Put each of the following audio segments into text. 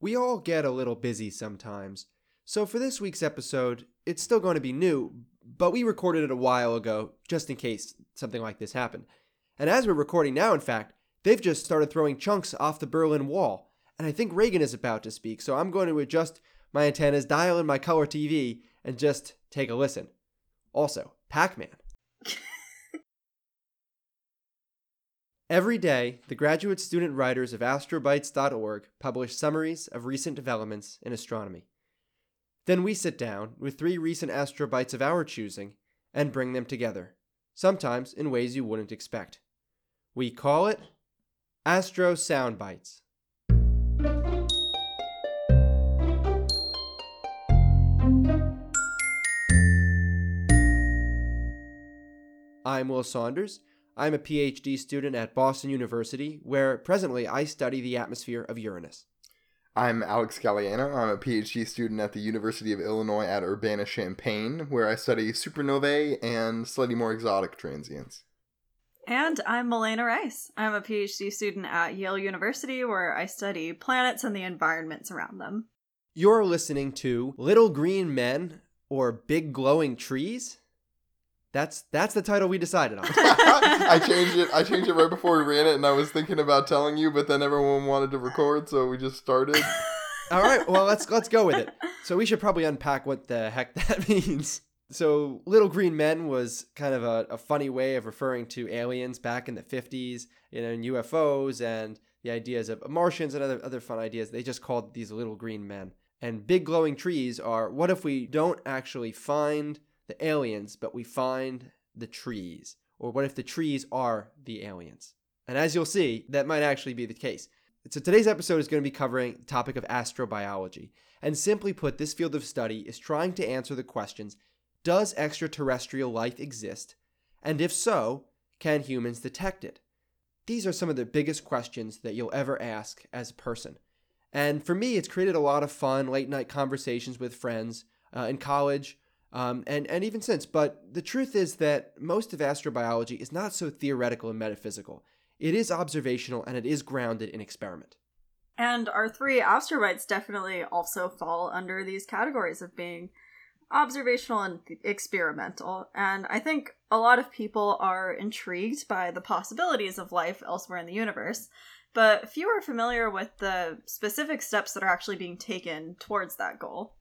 We all get a little busy sometimes. So for this week's episode, it's still going to be new, but we recorded it a while ago just in case something like this happened. And as we're recording now, in fact, they've just started throwing chunks off the Berlin Wall. And I think Reagan is about to speak, so I'm going to adjust my antennas, dial in my color TV, and just take a listen. Also, Pac Man. Every day, the graduate student writers of astrobites.org publish summaries of recent developments in astronomy. Then we sit down with three recent astrobytes of our choosing and bring them together, sometimes in ways you wouldn't expect. We call it Astro Soundbites. I'm Will Saunders. I'm a PhD student at Boston University, where presently I study the atmosphere of Uranus. I'm Alex Gagliano. I'm a PhD student at the University of Illinois at Urbana Champaign, where I study supernovae and slightly more exotic transients. And I'm Malena Rice. I'm a PhD student at Yale University, where I study planets and the environments around them. You're listening to Little Green Men or Big Glowing Trees? That's that's the title we decided on. I changed it. I changed it right before we ran it, and I was thinking about telling you, but then everyone wanted to record, so we just started. All right, well let's let's go with it. So we should probably unpack what the heck that means. So Little Green Men was kind of a, a funny way of referring to aliens back in the 50s, you know, and UFOs and the ideas of Martians and other other fun ideas. They just called these little green men. And big glowing trees are what if we don't actually find the aliens, but we find the trees? Or what if the trees are the aliens? And as you'll see, that might actually be the case. So today's episode is going to be covering the topic of astrobiology. And simply put, this field of study is trying to answer the questions Does extraterrestrial life exist? And if so, can humans detect it? These are some of the biggest questions that you'll ever ask as a person. And for me, it's created a lot of fun late night conversations with friends uh, in college um, and, and even since. But the truth is that most of astrobiology is not so theoretical and metaphysical. It is observational and it is grounded in experiment. And our three astrobites definitely also fall under these categories of being observational and experimental. And I think a lot of people are intrigued by the possibilities of life elsewhere in the universe, but few are familiar with the specific steps that are actually being taken towards that goal.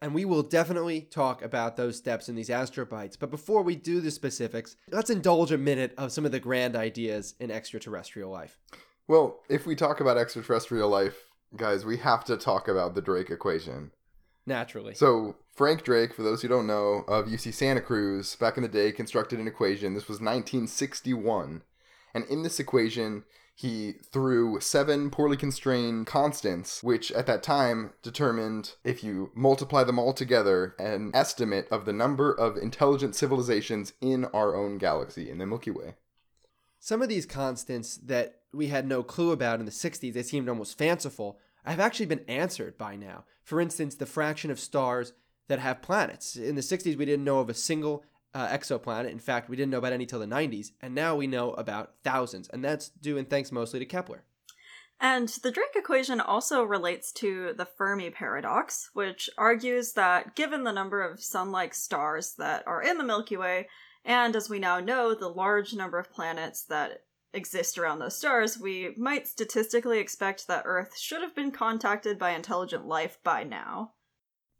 And we will definitely talk about those steps in these astrobites. But before we do the specifics, let's indulge a minute of some of the grand ideas in extraterrestrial life. Well, if we talk about extraterrestrial life, guys, we have to talk about the Drake equation. Naturally. So, Frank Drake, for those who don't know, of UC Santa Cruz, back in the day, constructed an equation. This was 1961. And in this equation, he threw seven poorly constrained constants, which at that time determined, if you multiply them all together, an estimate of the number of intelligent civilizations in our own galaxy, in the Milky Way. Some of these constants that we had no clue about in the 60s, they seemed almost fanciful, have actually been answered by now. For instance, the fraction of stars that have planets. In the 60s, we didn't know of a single uh, exoplanet. In fact, we didn't know about any till the 90s, and now we know about thousands, and that's due in thanks mostly to Kepler. And the Drake equation also relates to the Fermi paradox, which argues that given the number of sun like stars that are in the Milky Way, and as we now know, the large number of planets that exist around those stars, we might statistically expect that Earth should have been contacted by intelligent life by now.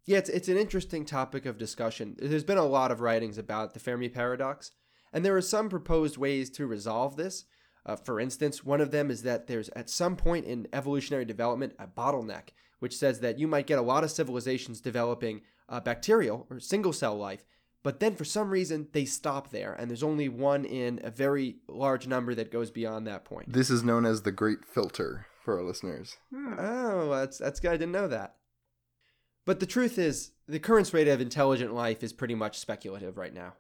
Yeah, it's, it's an interesting topic of discussion. There's been a lot of writings about the Fermi paradox, and there are some proposed ways to resolve this. Uh, for instance, one of them is that there's at some point in evolutionary development a bottleneck, which says that you might get a lot of civilizations developing uh, bacterial or single cell life, but then for some reason they stop there, and there's only one in a very large number that goes beyond that point. This is known as the Great Filter for our listeners. Hmm. Oh, that's that's good. I didn't know that. But the truth is, the current rate of intelligent life is pretty much speculative right now.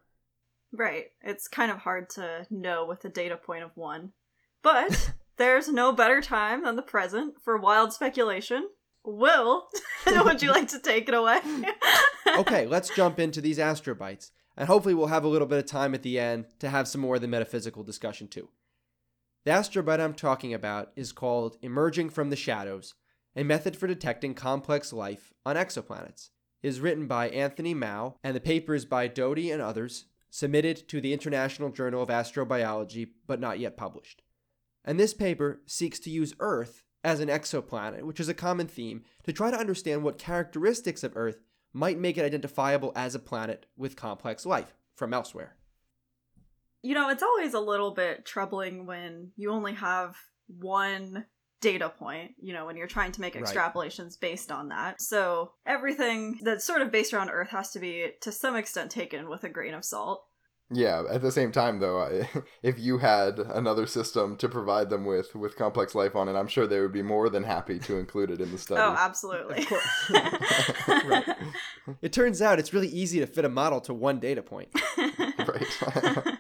Right. It's kind of hard to know with a data point of one. But there's no better time than the present for wild speculation. Will, would you like to take it away? okay, let's jump into these astrobites, and hopefully we'll have a little bit of time at the end to have some more of the metaphysical discussion too. The astrobite I'm talking about is called Emerging from the Shadows, A Method for Detecting Complex Life on Exoplanets, is written by Anthony Mao, and the paper is by Doughty and others, submitted to the International Journal of Astrobiology, but not yet published. And this paper seeks to use Earth as an exoplanet, which is a common theme, to try to understand what characteristics of Earth might make it identifiable as a planet with complex life from elsewhere. You know, it's always a little bit troubling when you only have one data point, you know, when you're trying to make Right. extrapolations based on that. So everything that's sort of based around Earth has to be, to some extent, taken with a grain of salt. Yeah, at the same time though, I, if you had another system to provide them with with complex life on it, I'm sure they would be more than happy to include it in the study. Oh, absolutely. Of course. Right. It turns out it's really easy to fit a model to one data point. right.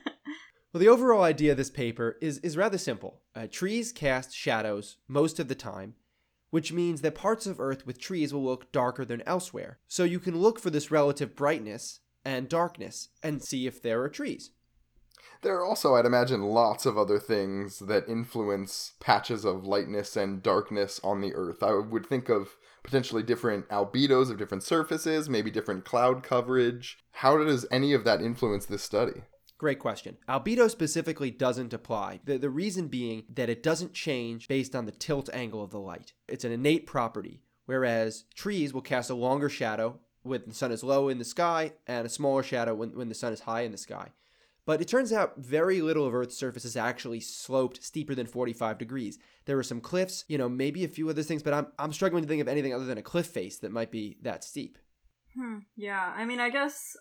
Well, the overall idea of this paper is, is rather simple. Uh, trees cast shadows most of the time, which means that parts of Earth with trees will look darker than elsewhere. So you can look for this relative brightness and darkness and see if there are trees. There are also, I'd imagine, lots of other things that influence patches of lightness and darkness on the Earth. I would think of potentially different albedos of different surfaces, maybe different cloud coverage. How does any of that influence this study? Great question. Albedo specifically doesn't apply. The, the reason being that it doesn't change based on the tilt angle of the light. It's an innate property, whereas trees will cast a longer shadow when the sun is low in the sky and a smaller shadow when, when the sun is high in the sky. But it turns out very little of Earth's surface is actually sloped steeper than 45 degrees. There are some cliffs, you know, maybe a few other things, but I'm, I'm struggling to think of anything other than a cliff face that might be that steep. Hmm, yeah, I mean, I guess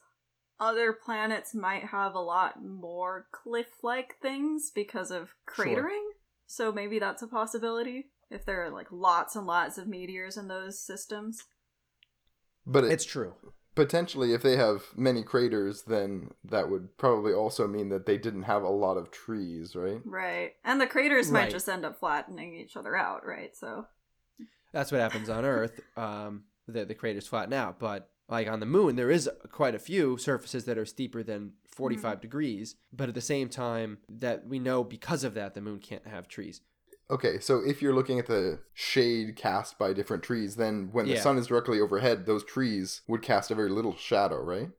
other planets might have a lot more cliff like things because of Sure. cratering. So maybe that's a possibility if there are like lots and lots of meteors in those systems. But it, It's true. potentially, if they have many craters, then that would probably also mean that they didn't have a lot of trees, right? Right. And the craters Right. might just end up flattening each other out, right? So That's what happens on Earth. Um, the, the craters flatten out. But like on the moon, there is quite a few surfaces that are steeper than 45 mm-hmm. degrees. But at the same time, that we know because of that, the moon can't have trees. Okay, so if you're looking at the shade cast by different trees, then when the sun is directly overhead, those trees would cast a very little shadow, right?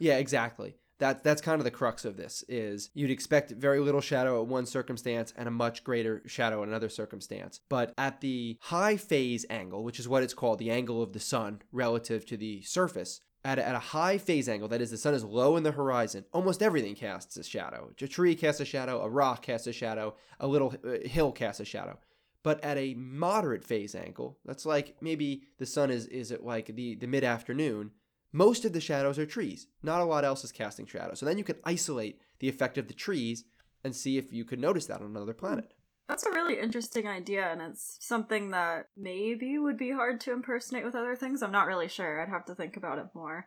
Yeah, exactly. That that's kind of the crux of this is you'd expect very little shadow at one circumstance and a much greater shadow at another circumstance. But at the high phase angle, which is what it's called, the angle of the sun relative to the surface, at a, at a high phase angle, that is the sun is low in the horizon, almost everything casts a shadow. A tree casts a shadow, a rock casts a shadow, a little uh, hill casts a shadow. But at a moderate phase angle, that's like maybe the sun is is at like the, the mid afternoon, most of the shadows are trees. Not a lot else is casting shadows. So then you can isolate the effect of the trees and see if you could notice that on another planet. that's a really interesting idea, and it's something that maybe would be hard to impersonate with other things. I'm not really sure. I'd have to think about it more.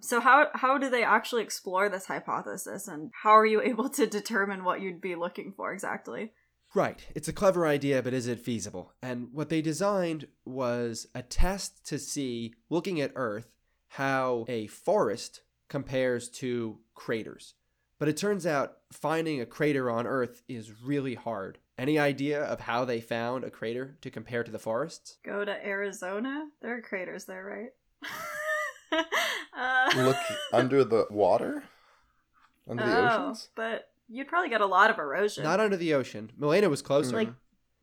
So how how do they actually explore this hypothesis, and how are you able to determine what you'd be looking for exactly? Right. It's a clever idea, but is it feasible? And what they designed was a test to see, looking at Earth, how a forest compares to craters. But it turns out finding a crater on Earth is really hard. Any idea of how they found a crater to compare to the forests? Go to Arizona. There are craters there, right? uh, Look under the water? Under the oh, oceans? but you'd probably get a lot of erosion. Not under the ocean. Malena was closer. Like-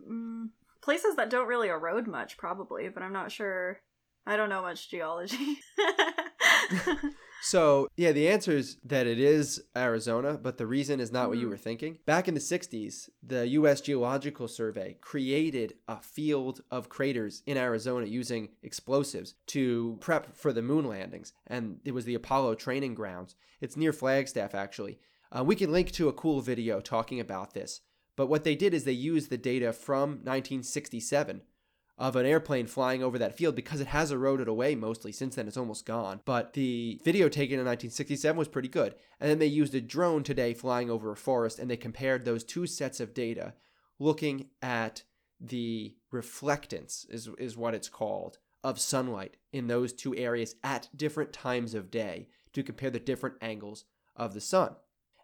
Mm, places that don't really erode much, probably, but I'm not sure. I don't know much geology. So, yeah, the answer is that it is Arizona, but the reason is not what you Mhm. were thinking. Back in the 60s, the U.S. Geological Survey created a field of craters in Arizona using explosives to prep for the moon landings. And it was the Apollo training grounds. It's near Flagstaff, actually. Uh, we can link to a cool video talking about this. But what they did is they used the data from 1967 of an airplane flying over that field because it has eroded away mostly. Since then, it's almost gone. But the video taken in 1967 was pretty good. And then they used a drone today flying over a forest and they compared those two sets of data looking at the reflectance, is, is what it's called, of sunlight in those two areas at different times of day to compare the different angles of the sun.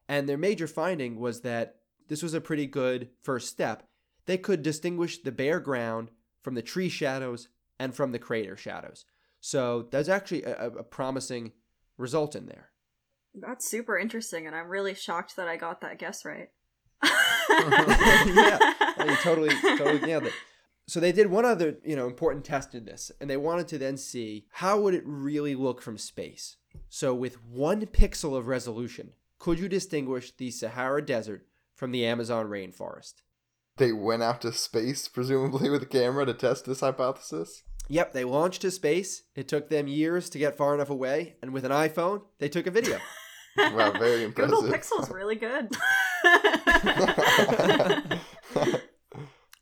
And their major finding was that this was a pretty good first step. They could distinguish the bare ground from the tree shadows, and from the crater shadows. So that's actually a, a promising result in there. That's super interesting, and I'm really shocked that I got that guess right. yeah, you totally, totally nailed it. So they did one other, you know, important test in this, and they wanted to then see how would it really look from space. So with one pixel of resolution, could you distinguish the Sahara Desert from the Amazon rainforest? They went out to space, presumably with a camera, to test this hypothesis. Yep, they launched to space. It took them years to get far enough away, and with an iPhone, they took a video. wow, very impressive. Google Pixel's really good.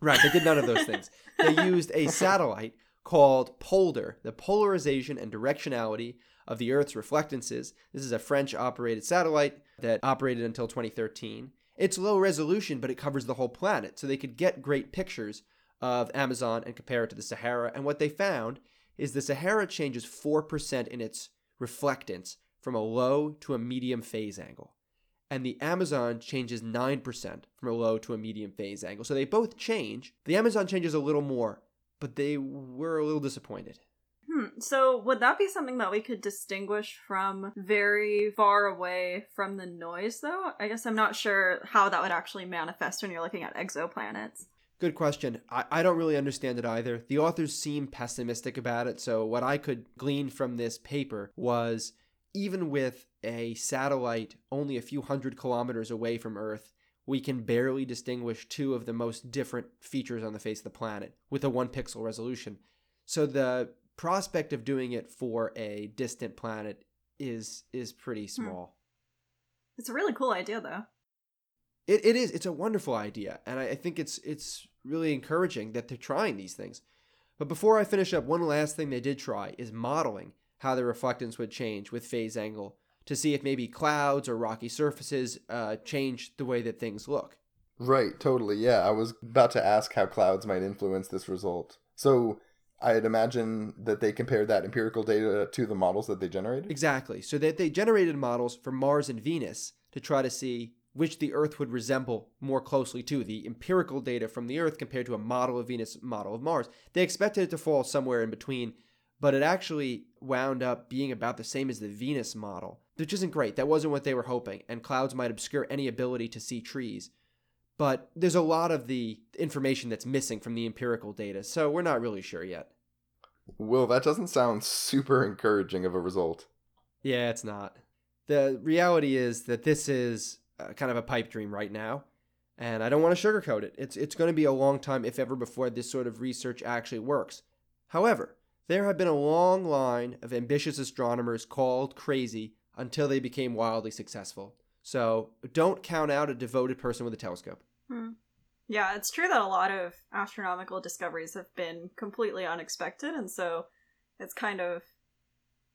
right, they did none of those things. They used a satellite called Polder, the polarization and directionality of the Earth's reflectances. This is a French operated satellite that operated until 2013. It's low resolution, but it covers the whole planet, so they could get great pictures of Amazon and compare it to the Sahara. And what they found is the Sahara changes 4% in its reflectance from a low to a medium phase angle and the Amazon changes 9% from a low to a medium phase angle. So they both change. The Amazon changes a little more, but they were a little disappointed. Hmm. So would that be something that we could distinguish from very far away from the noise though? I guess I'm not sure how that would actually manifest when you're looking at exoplanets. Good question. I, I don't really understand it either. The authors seem pessimistic about it, so what I could glean from this paper was even with a satellite only a few hundred kilometers away from Earth, we can barely distinguish two of the most different features on the face of the planet with a one pixel resolution. So the prospect of doing it for a distant planet is is pretty hmm. small. It's a really cool idea though. It, it is. It's a wonderful idea. And I, I think it's it's really encouraging that they're trying these things. But before I finish up, one last thing they did try is modeling how the reflectance would change with phase angle to see if maybe clouds or rocky surfaces uh, change the way that things look. Right, totally. Yeah, I was about to ask how clouds might influence this result. So I'd imagine that they compared that empirical data to the models that they generated? Exactly. So that they generated models for Mars and Venus to try to see which the Earth would resemble more closely to the empirical data from the Earth compared to a model of Venus, model of Mars. They expected it to fall somewhere in between but it actually wound up being about the same as the Venus model, which isn't great. That wasn't what they were hoping, and clouds might obscure any ability to see trees. But there's a lot of the information that's missing from the empirical data, so we're not really sure yet. Will, that doesn't sound super encouraging of a result. Yeah, it's not. The reality is that this is uh, kind of a pipe dream right now, and I don't want to sugarcoat it. It's it's going to be a long time, if ever, before this sort of research actually works. However, there have been a long line of ambitious astronomers called crazy until they became wildly successful. So don't count out a devoted person with a telescope. Hmm. Yeah, it's true that a lot of astronomical discoveries have been completely unexpected, and so it's kind of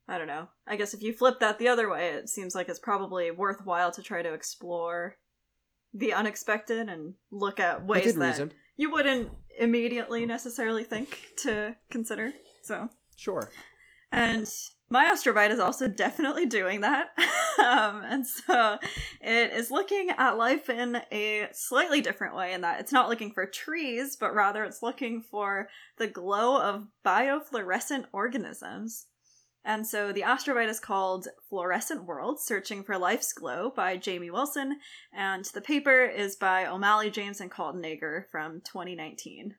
I don't know. I guess if you flip that the other way, it seems like it's probably worthwhile to try to explore the unexpected and look at ways that reason. you wouldn't immediately necessarily think to consider. So sure. And my astrobite is also definitely doing that. um, and so it is looking at life in a slightly different way in that it's not looking for trees, but rather it's looking for the glow of biofluorescent organisms. And so the astrobite is called Fluorescent World Searching for Life's Glow by Jamie Wilson, and the paper is by O'Malley, James, and Kaltenegger from 2019.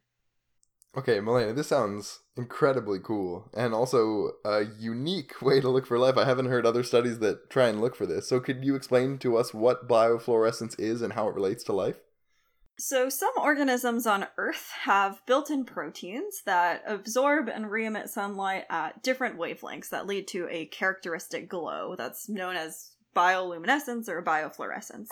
Okay, Malena, this sounds incredibly cool and also a unique way to look for life. I haven't heard other studies that try and look for this. So, could you explain to us what biofluorescence is and how it relates to life? So, some organisms on Earth have built in proteins that absorb and re emit sunlight at different wavelengths that lead to a characteristic glow that's known as bioluminescence or biofluorescence.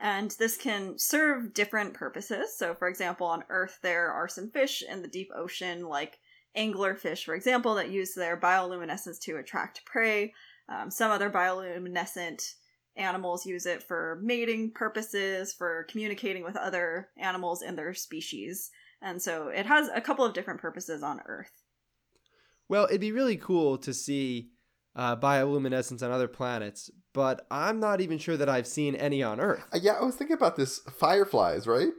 And this can serve different purposes. So, for example, on Earth, there are some fish in the deep ocean, like anglerfish, for example, that use their bioluminescence to attract prey. Um, some other bioluminescent animals use it for mating purposes, for communicating with other animals in their species. And so it has a couple of different purposes on Earth. Well, it'd be really cool to see uh, bioluminescence on other planets, but I'm not even sure that I've seen any on Earth. Uh, yeah, I was thinking about this. Fireflies, right?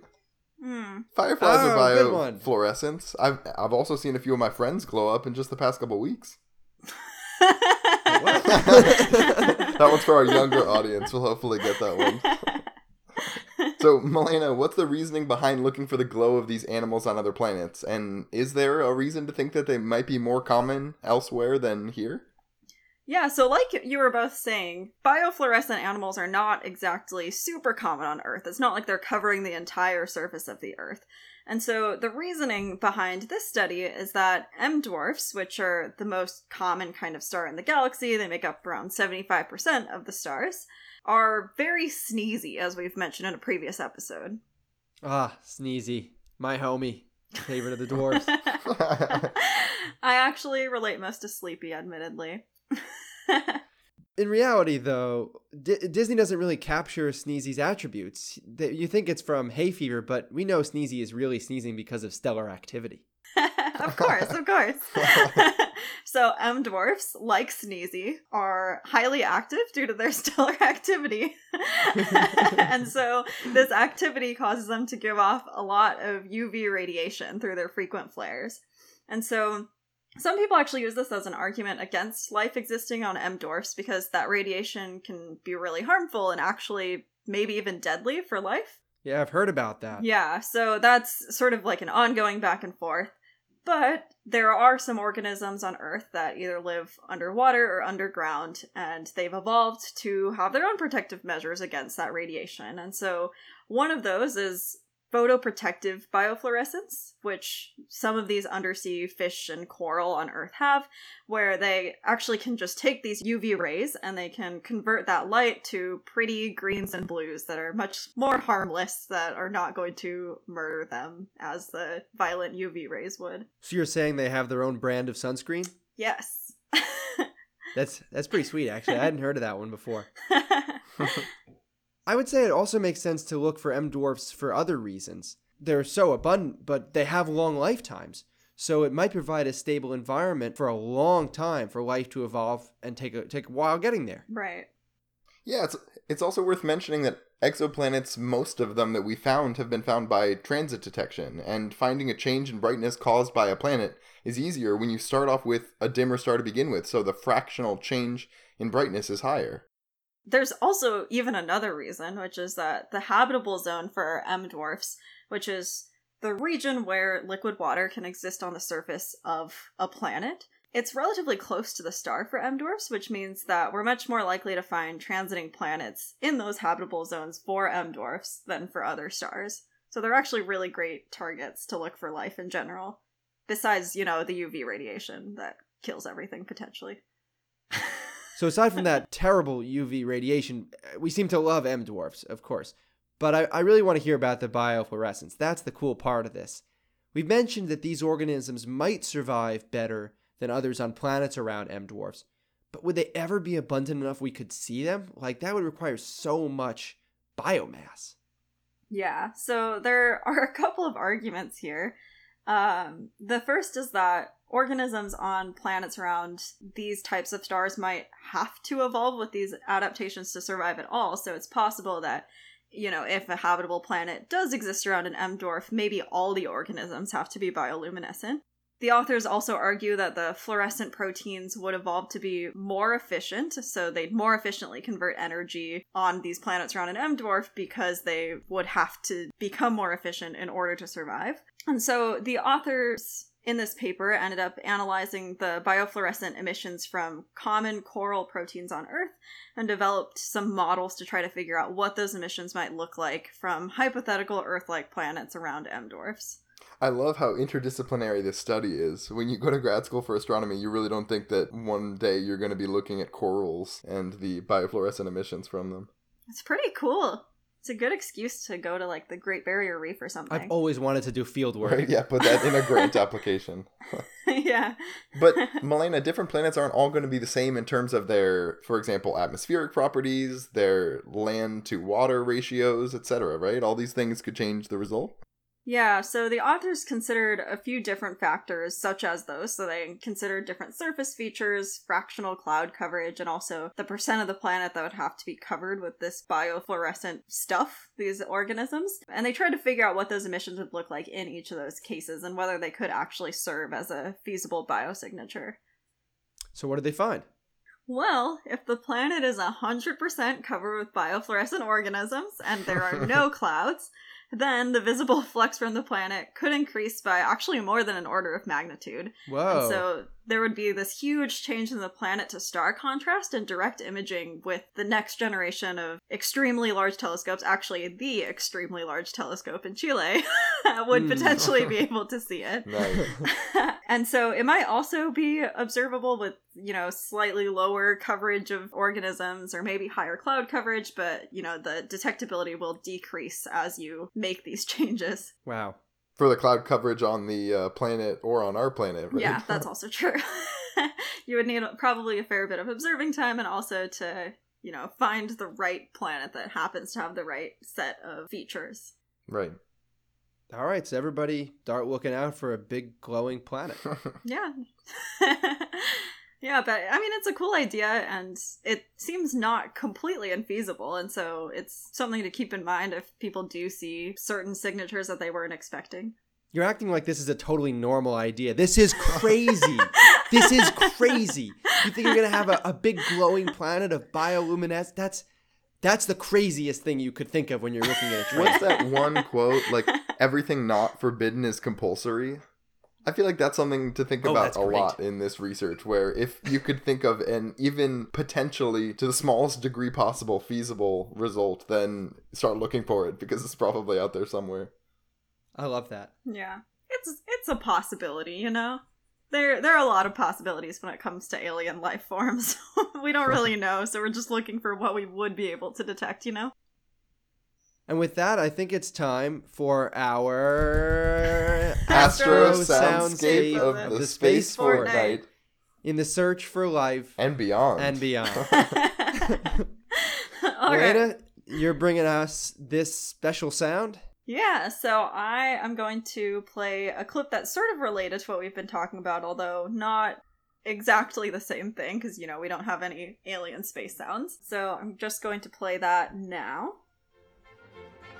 Hmm. Fireflies Oh, are good one. biofluorescents. I've I've also seen a few of my friends glow up in just the past couple weeks. That one's for our younger audience. We'll hopefully get that one. So, Malena, what's the reasoning behind looking for the glow of these animals on other planets? And is there a reason to think that they might be more common elsewhere than here? Yeah, so like you were both saying, biofluorescent animals are not exactly super common on Earth. It's not like they're covering the entire surface of the Earth. And so the reasoning behind this study is that M dwarfs, which are the most common kind of star in the galaxy, they make up around 75% of the stars, are very sneezy, as we've mentioned in a previous episode. ah, Sneezy, my homie, favorite of the dwarves. I actually relate most to Sleepy, admittedly. In reality, though, D- Disney doesn't really capture Sneezy's attributes. You think it's from hay fever, but we know Sneezy is really sneezing because of stellar activity. of course, of course. so M dwarfs, like Sneezy, are highly active due to their stellar activity. and so this activity causes them to give off a lot of UV radiation through their frequent flares. And so some people actually use this as an argument against life existing on M dwarfs because that radiation can be really harmful and actually maybe even deadly for life. Yeah, I've heard about that. Yeah, so that's sort of like an ongoing back and forth. But there are some organisms on Earth that either live underwater or underground, and they've evolved to have their own protective measures against that radiation. And so one of those is photoprotective biofluorescence, which some of these undersea fish and coral on Earth have, where they actually can just take these UV rays and they can convert that light to pretty greens and blues that are much more harmless, that are not going to murder them as the violent UV rays would. So you're saying they have their own brand of sunscreen? Yes. That's that's pretty sweet, actually. I hadn't heard of that one before. I would say it also makes sense to look for M dwarfs for other reasons. They're so abundant, but they have long lifetimes. So it might provide a stable environment for a long time for life to evolve and take a take a while getting there. right. Yeah, it's it's also worth mentioning that exoplanets, most of them that we found, have been found by transit detection, and finding a change in brightness caused by a planet is easier when you start off with a dimmer star to begin with, so the fractional change in brightness is higher. There's also even another reason, which is that the habitable zone for M dwarfs, which is the region where liquid water can exist on the surface of a planet, it's relatively close to the star for M dwarfs, which means that we're much more likely to find transiting planets in those habitable zones for M dwarfs than for other stars. So they're actually really great targets to look for life in general, besides, you know, the UV radiation that kills everything potentially. So aside from that terrible UV radiation, uh, we seem to love M dwarfs, of course. But I, I really want to hear about the biofluorescence. That's the cool part of this. We've mentioned that these organisms might survive better than others on planets around M dwarfs. But would they ever be abundant enough we could see them? Like, that would require so much biomass. Yeah, so there are a couple of arguments here. Um, the first is that organisms on planets around these types of stars might have to evolve with these adaptations to survive at all. So it's possible that, you know, if a habitable planet does exist around an M dwarf, maybe all the organisms have to be bioluminescent. The authors also argue that the fluorescent proteins would evolve to be more efficient, so they'd more efficiently convert energy on these planets around an M dwarf because they would have to become more efficient in order to survive. And so the authors in this paper ended up analyzing the biofluorescent emissions from common coral proteins on Earth and developed some models to try to figure out what those emissions might look like from hypothetical Earth like planets around M dwarfs. I love how interdisciplinary this study is. When you go to grad school for astronomy, you really don't think that one day you're going to be looking at corals and the biofluorescent emissions from them. It's pretty cool. It's a good excuse to go to like the Great Barrier Reef or something. I've always wanted to do field work. Right? Yeah, put that in a grant application. yeah. But Malena, different planets aren't all going to be the same in terms of their, for example, atmospheric properties, their land to water ratios, etc. Right? All these things could change the result. Yeah, so the authors considered a few different factors, such as those. So they considered different surface features, fractional cloud coverage, and also the percent of the planet that would have to be covered with this biofluorescent stuff, these organisms. And they tried to figure out what those emissions would look like in each of those cases and whether they could actually serve as a feasible biosignature. So what did they find? Well, if the planet is 100% covered with biofluorescent organisms and there are no clouds, then the visible flux from the planet could increase by actually more than an order of magnitude. Whoa. And so there would be this huge change in the planet to star contrast and direct imaging with the next generation of extremely large telescopes, actually the extremely large telescope in Chile, would Hmm. potentially be able to see it. Nice. and so it might also be observable with, you know, slightly lower coverage of organisms or maybe higher cloud coverage, but, you know, the detectability will decrease as you make these changes. wow. For the cloud coverage on the uh, planet or on our planet, right? Yeah, that's also true. you would need probably a fair bit of observing time and also to, you know, find the right planet that happens to have the right set of features. right. All right, so everybody start looking out for a big glowing planet. Yeah. Yeah, but I mean, it's a cool idea and it seems not completely infeasible. And so it's something to keep in mind if people do see certain signatures that they weren't expecting. You're acting like this is a totally normal idea. This is crazy. this is crazy. You think you're gonna have a, a big glowing planet of bioluminescence? That's that's the craziest thing you could think of when you're looking at a tree. What's that one quote? Like everything not forbidden is compulsory. I feel like that's something to think Oh, about a great. lot in this research. Where if you could think of an even potentially to the smallest degree possible feasible result, then start looking for it because it's probably out there somewhere. I love that. Yeah. It's it's a possibility, you know? There there are a lot of possibilities when it comes to alien life forms. we don't really know, so we're just looking for what we would be able to detect, you know? And with that, I think it's time for our Astro soundscape soundscape of of the the space Fortnite. fortnight in the search for life and beyond. and beyond. All right. Elena, you're bringing us this special sound. Yeah, so I am going to play a clip that's sort of related to what we've been talking about, although not exactly the same thing, because, you know, we don't have any alien space sounds. So I'm just going to play that now.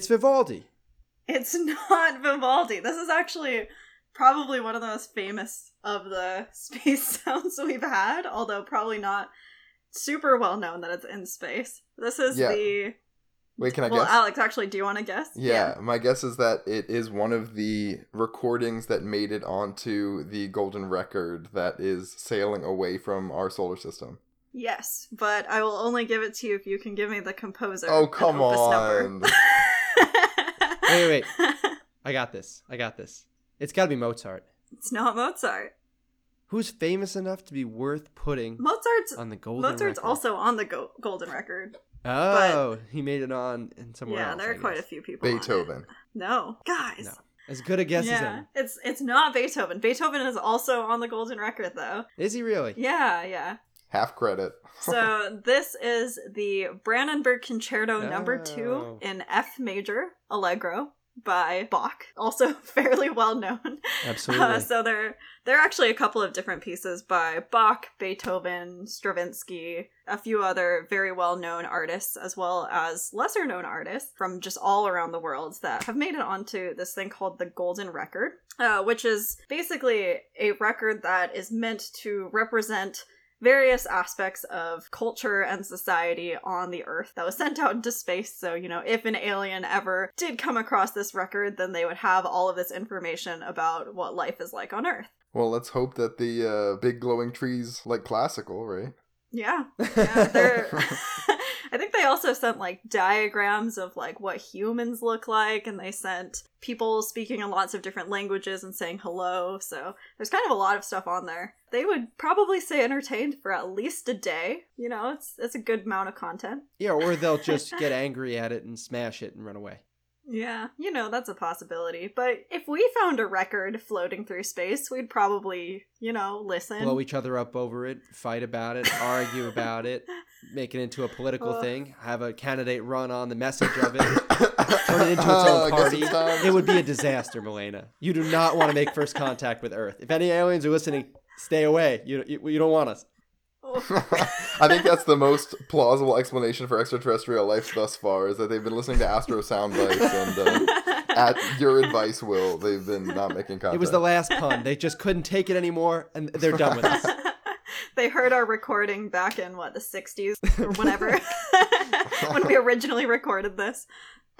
It's Vivaldi. It's not Vivaldi. This is actually probably one of the most famous of the space sounds we've had, although probably not super well known that it's in space. This is Yeah. the. Wait, can I well, guess? Alex, actually, do you want to guess? Yeah, my guess is that it is one of the recordings that made it onto the golden record that is sailing away from our solar system. Yes, but I will only give it to you if you can give me the composer. Oh, come on. number. Wait, I got this. I got this. It's got to be Mozart. it's not Mozart. Who's famous enough to be worth putting Mozart's on the golden Mozart's record? also on the go- golden record. Oh, he made it on in somewhere yeah, else. there I are quite a few people. on it. Beethoven. No, guys. No. As good a guess as yeah, any. it's it's not Beethoven. Beethoven is also on the golden record, though. Is he really? Yeah, yeah. Half credit. So this is the Brandenburg Concerto Number Oh. Two in F major Allegro by Bach, also fairly well known. Absolutely. Uh, so there, there are actually a couple of different pieces by Bach, Beethoven, Stravinsky, a few other very well-known artists, as well as lesser-known artists from just all around the world that have made it onto this thing called the Golden Record, uh, which is basically a record that is meant to represent various aspects of culture and society on the earth that was sent out into space so you know if an alien ever did come across this record then they would have all of this information about what life is like on earth Well, let's hope that the uh, big glowing trees like classical, right? Yeah. Yeah, they're I think they also sent like diagrams of like what humans look like and they sent people speaking in lots of different languages and saying hello. So there's kind of a lot of stuff on there. They would probably stay entertained for at least a day. You know, it's it's a good amount of content. Yeah, or they'll just get angry at it and smash it and run away. Yeah, you know, that's a possibility. But if we found a record floating through space, we'd probably, you know, listen. Blow each other up over it, fight about it, argue about it, make it into a political Ugh. thing, have a candidate run on the message of it, turn it into its I own party. it's. It would be a disaster, Malena. You do not want to make first contact with Earth. If any aliens are listening, stay away. You, you, you don't want us. I think that's the most plausible explanation for extraterrestrial life thus far is that they've been listening to Astro sound bites and uh, at your advice, Will, they've been not making contact. It was the last pun. They just couldn't take it anymore, and they're done with us. they heard our recording back in what the 60s or whenever when we originally recorded this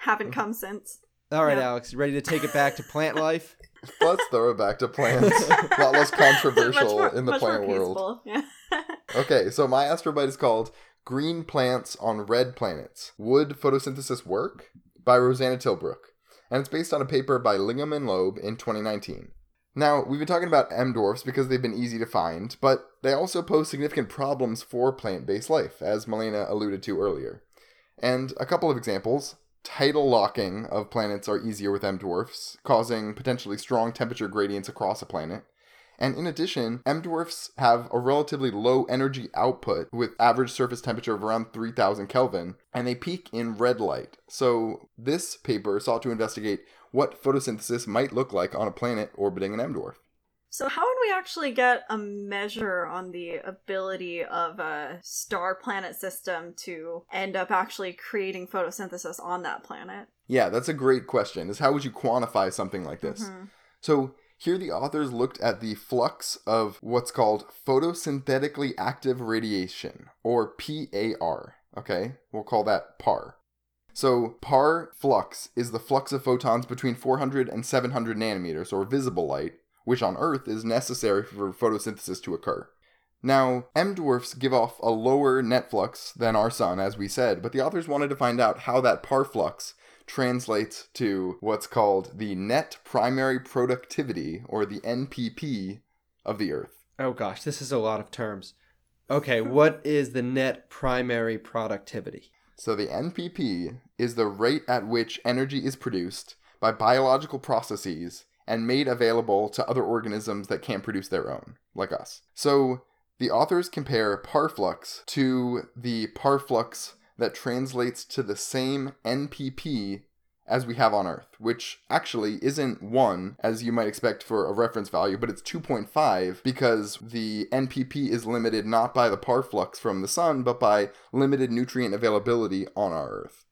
haven't come since All right, Yeah. Alex, you ready to take it back to plant life? Let's throw it back to plants. a lot less controversial more- in the plant world. yeah Okay, so my astrobite is called Green Plants on Red Planets Would Photosynthesis Work? by Rosanna Tilbrook. And it's based on a paper by Lingam and Loeb in 2019. Now, we've been talking about M dwarfs because they've been easy to find, but they also pose significant problems for plant based life, as Malena alluded to earlier. And a couple of examples tidal locking of planets are easier with M dwarfs, causing potentially strong temperature gradients across a planet. And in addition, M dwarfs have a relatively low energy output with average surface temperature of around 3000 Kelvin, and they peak in red light. So, this paper sought to investigate what photosynthesis might look like on a planet orbiting an M dwarf. so how would we actually get a measure on the ability of a star planet system to end up actually creating photosynthesis on that planet Yeah, that's a great question. Is how would you quantify something like this? Mhm. So here the authors looked at the flux of what's called photosynthetically active radiation, or PAR. Okay, we'll call that PAR. So PAR flux is the flux of photons between 400 and 700 nanometers, or visible light, which on Earth is necessary for photosynthesis to occur. Now, M dwarfs give off a lower net flux than our sun, as we said, but the authors wanted to find out how that par flux translates to what's called the net primary productivity, or the NPP, of the Earth. Oh gosh, this is a lot of terms. Okay, what is the net primary productivity? So the NPP is the rate at which energy is produced by biological processes and made available to other organisms that can't produce their own, like us. So the authors compare parflux to the parflux that translates to the same NPP as we have on Earth, which actually isn't 1 as you might expect for a reference value, but it's 2.5 because the NPP is limited not by the parflux from the sun, but by limited nutrient availability on our Earth.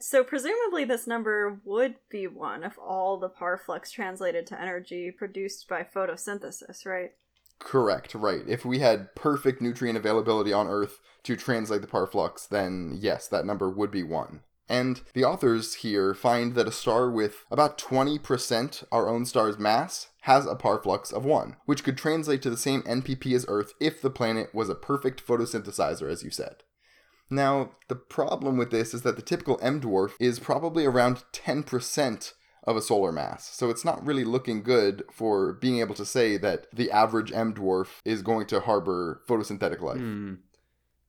So presumably this number would be one if all the par flux translated to energy produced by photosynthesis, right? Correct, right. If we had perfect nutrient availability on Earth to translate the parflux, then yes, that number would be 1. And the authors here find that a star with about 20% our own star's mass has a parflux of 1, which could translate to the same NPP as Earth if the planet was a perfect photosynthesizer, as you said. Now, the problem with this is that the typical M dwarf is probably around 10% of a solar mass. So it's not really looking good for being able to say that the average M dwarf is going to harbor photosynthetic life. Hmm.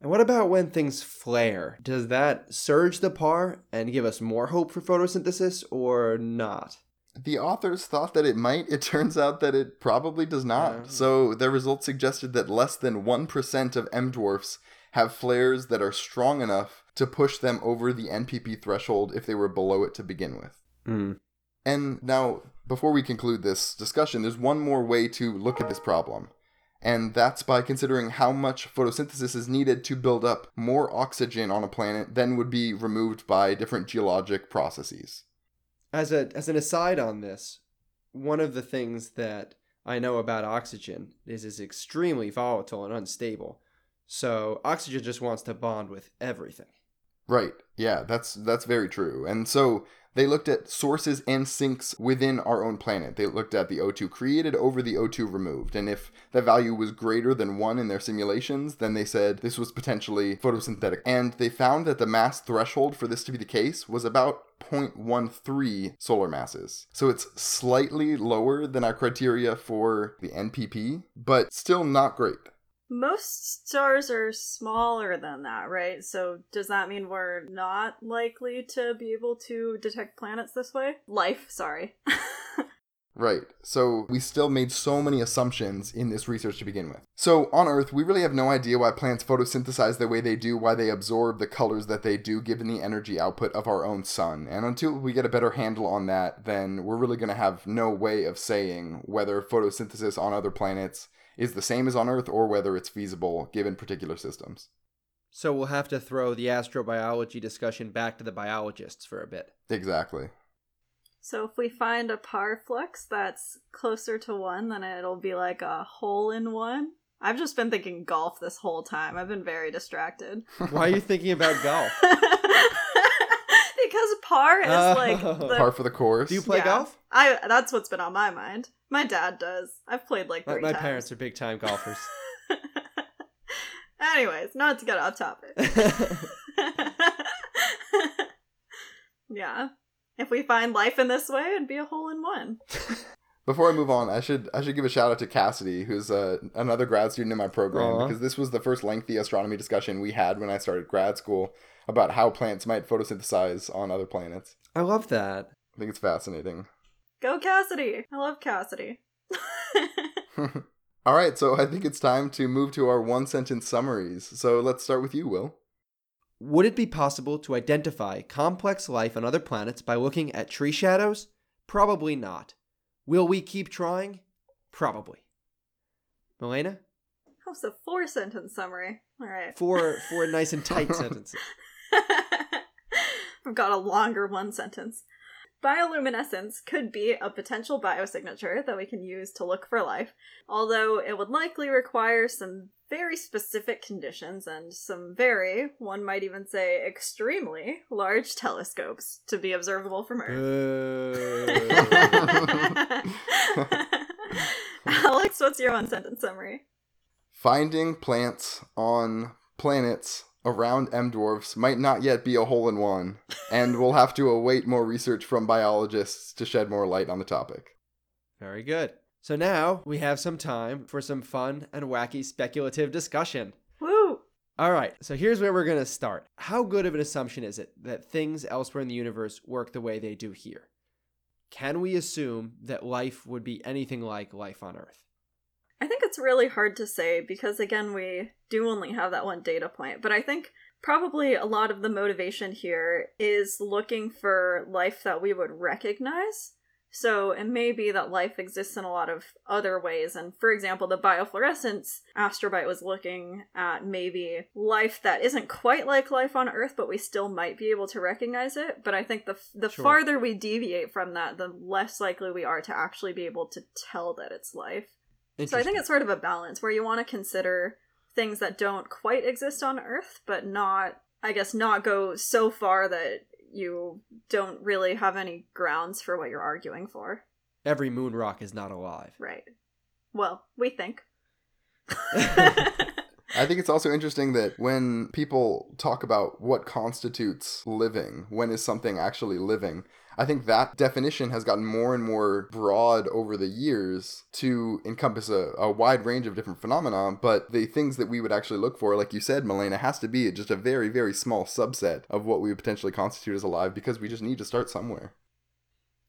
And what about when things flare? Does that surge the par and give us more hope for photosynthesis or not? The authors thought that it might. It turns out that it probably does not. Yeah. So their results suggested that less than 1% of M dwarfs have flares that are strong enough to push them over the NPP threshold if they were below it to begin with. Hmm. And now, before we conclude this discussion, there's one more way to look at this problem. And that's by considering how much photosynthesis is needed to build up more oxygen on a planet than would be removed by different geologic processes. As a as an aside on this, one of the things that I know about oxygen is it's extremely volatile and unstable. So oxygen just wants to bond with everything. Right. Yeah, that's that's very true. And so They looked at sources and sinks within our own planet. They looked at the O2 created over the O2 removed. And if that value was greater than 1 in their simulations, then they said this was potentially photosynthetic. And they found that the mass threshold for this to be the case was about 0.13 solar masses. So it's slightly lower than our criteria for the NPP, but still not great. Most stars are smaller than that, right? So does that mean we're not likely to be able to detect planets this way? Life, sorry. Right. So we still made so many assumptions in this research to begin with. So on Earth, we really have no idea why plants photosynthesize the way they do, why they absorb the colors that they do, given the energy output of our own sun. And until we get a better handle on that, then we're really going to have no way of saying whether photosynthesis on other planets is the same as on Earth or whether it's feasible given particular systems. So we'll have to throw the astrobiology discussion back to the biologists for a bit. Exactly. So if we find a PAR flux that's closer to one, then it'll be like a hole in one. I've just been thinking golf this whole time. I've been very distracted. Why are you thinking about golf? because par is uh, like Oh. the, Par for the course. Do you play Yeah. golf? I that's what's been on my mind. My dad does. I've played like My, three my times. parents are big time golfers. Anyways, not to get off topic. yeah. If we find life in this way, it'd be a hole in one. Before I move on, I should I should give a shout out to Cassidy, who's uh, another grad student in my program, Aw. because this was the first lengthy astronomy discussion we had when I started grad school about how plants might photosynthesize on other planets. I love that. I think it's fascinating. Go Cassidy! I love Cassidy. All right, so I think it's time to move to our one sentence summaries. So let's start with you, Will. Would it be possible to identify complex life on other planets by looking at tree shadows? Probably not. Will we keep trying? Probably. Malena? That was a four sentence summary. Alright. Four four nice and tight sentences. I've got a longer one sentence. Bioluminescence could be a potential biosignature that we can use to look for life, although it would likely require some very specific conditions and some very, one might even say extremely, large telescopes to be observable from Earth. Boo. Alex, what's your one sentence summary? Finding plants on planets around M dwarfs might not yet be a hole in one, and we'll have to await more research from biologists to shed more light on the topic. Very good. So now we have some time for some fun and wacky speculative discussion. Woo! All right, so here's where we're going to start. How good of an assumption is it that things elsewhere in the universe work the way they do here? Can we assume that life would be anything like life on Earth? I think it's really hard to say because, again, we do only have that one data point. But I think probably a lot of the motivation here is looking for life that we would recognize. So it may be that life exists in a lot of other ways. And for example, the biofluorescence astrobite was looking at maybe life that isn't quite like life on Earth, but we still might be able to recognize it. But I think the the Sure. farther we deviate from that, the less likely we are to actually be able to tell that it's life. So I think it's sort of a balance where you want to consider things that don't quite exist on Earth, but not, I guess, not go so far that you don't really have any grounds for what you're arguing for. every moon rock is not alive. Right. Well, we think. I think it's also interesting that when people talk about what constitutes living, when is something actually living, I think that definition has gotten more and more broad over the years to encompass a, a wide range of different phenomena. But the things that we would actually look for, like you said, Malena, has to be just a very, very small subset of what we would potentially constitute as alive because we just need to start somewhere.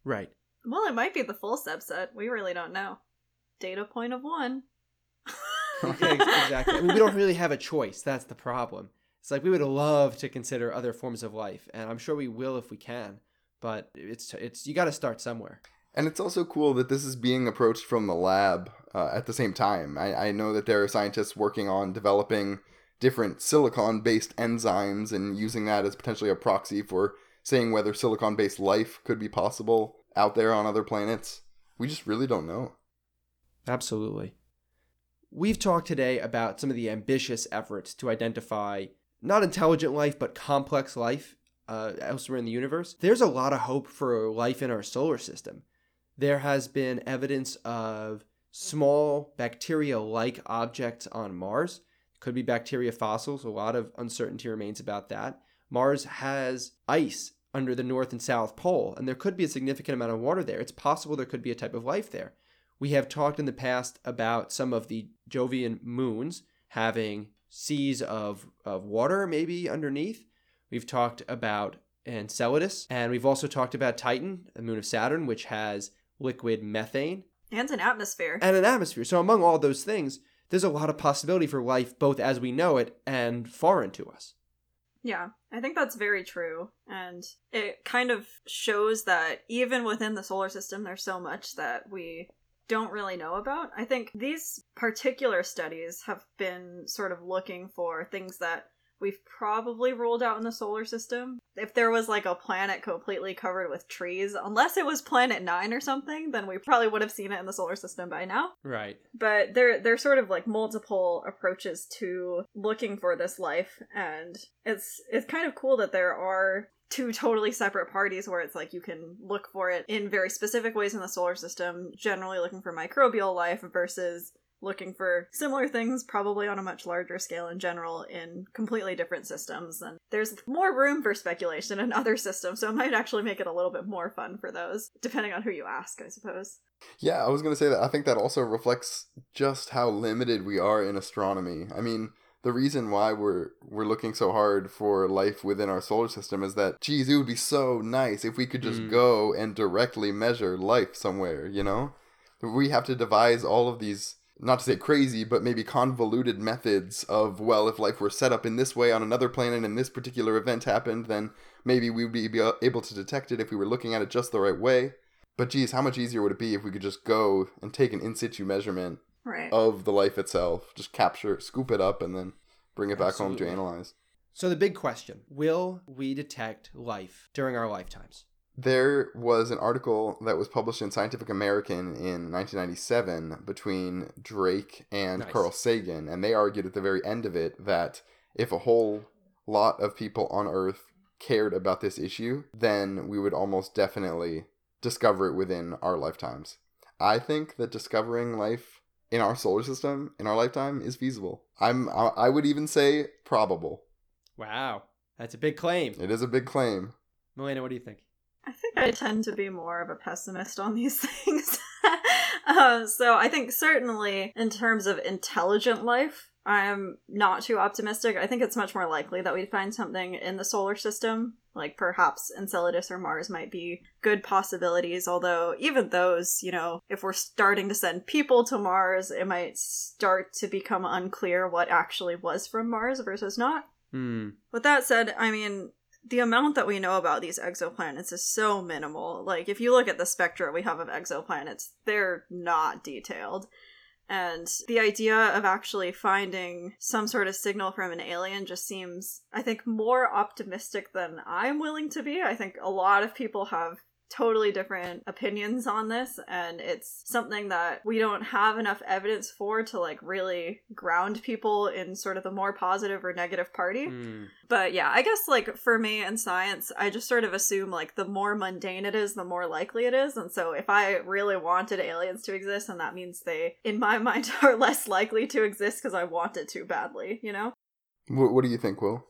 Right. well, it might be the full subset. We really don't know. Data point of one. Okay, exactly. I mean, we don't really have a choice. That's the problem. It's like we would love to consider other forms of life, and I'm sure we will if we can. But it's it's you got to start somewhere. And it's also cool that this is being approached from the lab uh, at the same time. I, I know that there are scientists working on developing different silicon based enzymes and using that as potentially a proxy for saying whether silicon based life could be possible out there on other planets. We just really don't know. Absolutely. We've talked today about some of the ambitious efforts to identify not intelligent life, but complex life uh, elsewhere in the universe, there's a lot of hope for life in our solar system. There has been evidence of small bacteria like objects on Mars. Could be bacteria fossils. A lot of uncertainty remains about that. Mars has ice under the North and South Pole, and there could be a significant amount of water there. It's possible there could be a type of life there. We have talked in the past about some of the Jovian moons having seas of, of water maybe underneath. We've talked about Enceladus, and we've also talked about Titan, the moon of Saturn, which has liquid methane And an atmosphere. and an atmosphere. So, among all those things, there's a lot of possibility for life both as we know it and foreign to us. Yeah, I think that's very true. And it kind of shows that even within the solar system, there's so much that we don't really know about. I think these particular studies have been sort of looking for things that we've probably ruled out in the solar system. If there was like a planet completely covered with trees, unless it was planet 9 or something, then we probably would have seen it in the solar system by now Right. but there there's sort of like multiple approaches to looking for this life and it's it's kind of cool that there are two totally separate parties where it's like you can look for it in very specific ways in the solar system generally looking for microbial life versus looking for similar things probably on a much larger scale in general in completely different systems and there's more room for speculation in other systems so it might actually make it a little bit more fun for those depending on who you ask i suppose Yeah, I was going to say that I think that also reflects just how limited we are in astronomy. I mean, the reason why we're we're looking so hard for life within our solar system is that geez, it would be so nice if we could just Mm. go and directly measure life somewhere, you know? We have to devise all of these not to say crazy, but maybe convoluted methods of well, if life were set up in this way on another planet and this particular event happened, then maybe we'd be be able to detect it if we were looking at it just the right way. But geez, how much easier would it be if we could just go and take an in situ measurement right of the life itself, just capture, scoop it up, and then bring it back home to analyze? So, the big question will we detect life during our lifetimes? There was an article that was published in Scientific American in 1997 between Drake and Nice. Carl Sagan, and they argued at the very end of it that if a whole lot of people on Earth cared about this issue, then we would almost definitely discover it within our lifetimes. I think that discovering life in our solar system in our lifetime is feasible. I'm I I would even say probable. Wow. That's a big claim. It is a big claim. Malena, what do you think? I think I tend to be more of a pessimist on these things. uh, so I think certainly in terms of intelligent life, I'm not too optimistic. I think it's much more likely that we'd find something in the solar system, like perhaps Enceladus or Mars might be good possibilities. Although even those, you know, if we're starting to send people to Mars, it might start to become unclear what actually was from Mars versus not. Hmm. With that said, I mean, the amount that we know about these exoplanets is so minimal. Like, if you look at the spectra we have of exoplanets, they're not detailed. And the idea of actually finding some sort of signal from an alien just seems, I think, more optimistic than I'm willing to be. I think a lot of people have totally different opinions on this and it's something that we don't have enough evidence for to like really ground people in sort of the more positive or negative party Hmm. but yeah, I guess like for me in science, I just sort of assume like the more mundane it is, the more likely it is. And so if I really wanted aliens to exist, and that means they, in my mind, are less likely to exist because I want it to badly, you know? What, what do you think, Will?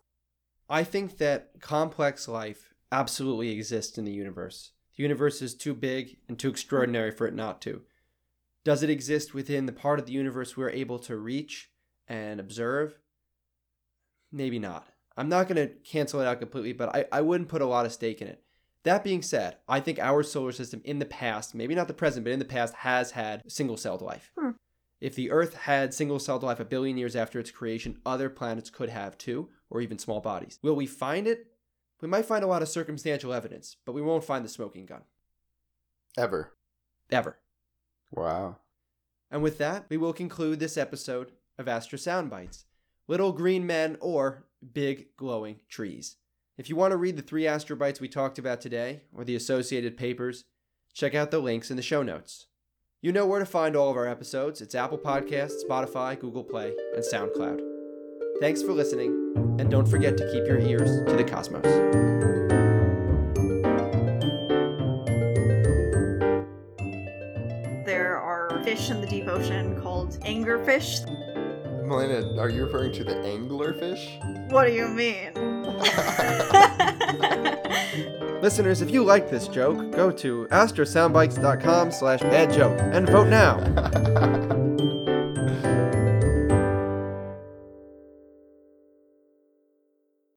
I think that complex life absolutely exists in the universe. The universe is too big and too extraordinary for it not to. Does it exist within the part of the universe we're able to reach and observe? Maybe not. I'm not going to cancel it out completely, but I, I wouldn't put a lot of stake in it. That being said, I think our solar system in the past, maybe not the present, but in the past, has had single celled life. Hmm. If the Earth had single celled life a billion years after its creation, other planets could have too, or even small bodies. Will we find it? We might find a lot of circumstantial evidence, but we won't find the smoking gun. Ever. Ever. Wow. And with that, we will conclude this episode of AstroSoundbites Little Green Men or Big Glowing Trees. If you want to read the three astrobites we talked about today, or the associated papers, check out the links in the show notes. You know where to find all of our episodes. It's Apple Podcasts, Spotify, Google Play, and SoundCloud. Thanks for listening, and don't forget to keep your ears to the cosmos. There are fish in the deep ocean called angerfish. Malena, are you referring to the anglerfish? What do you mean? Listeners, if you like this joke, go to astrosoundbites.com slash bad joke and vote now.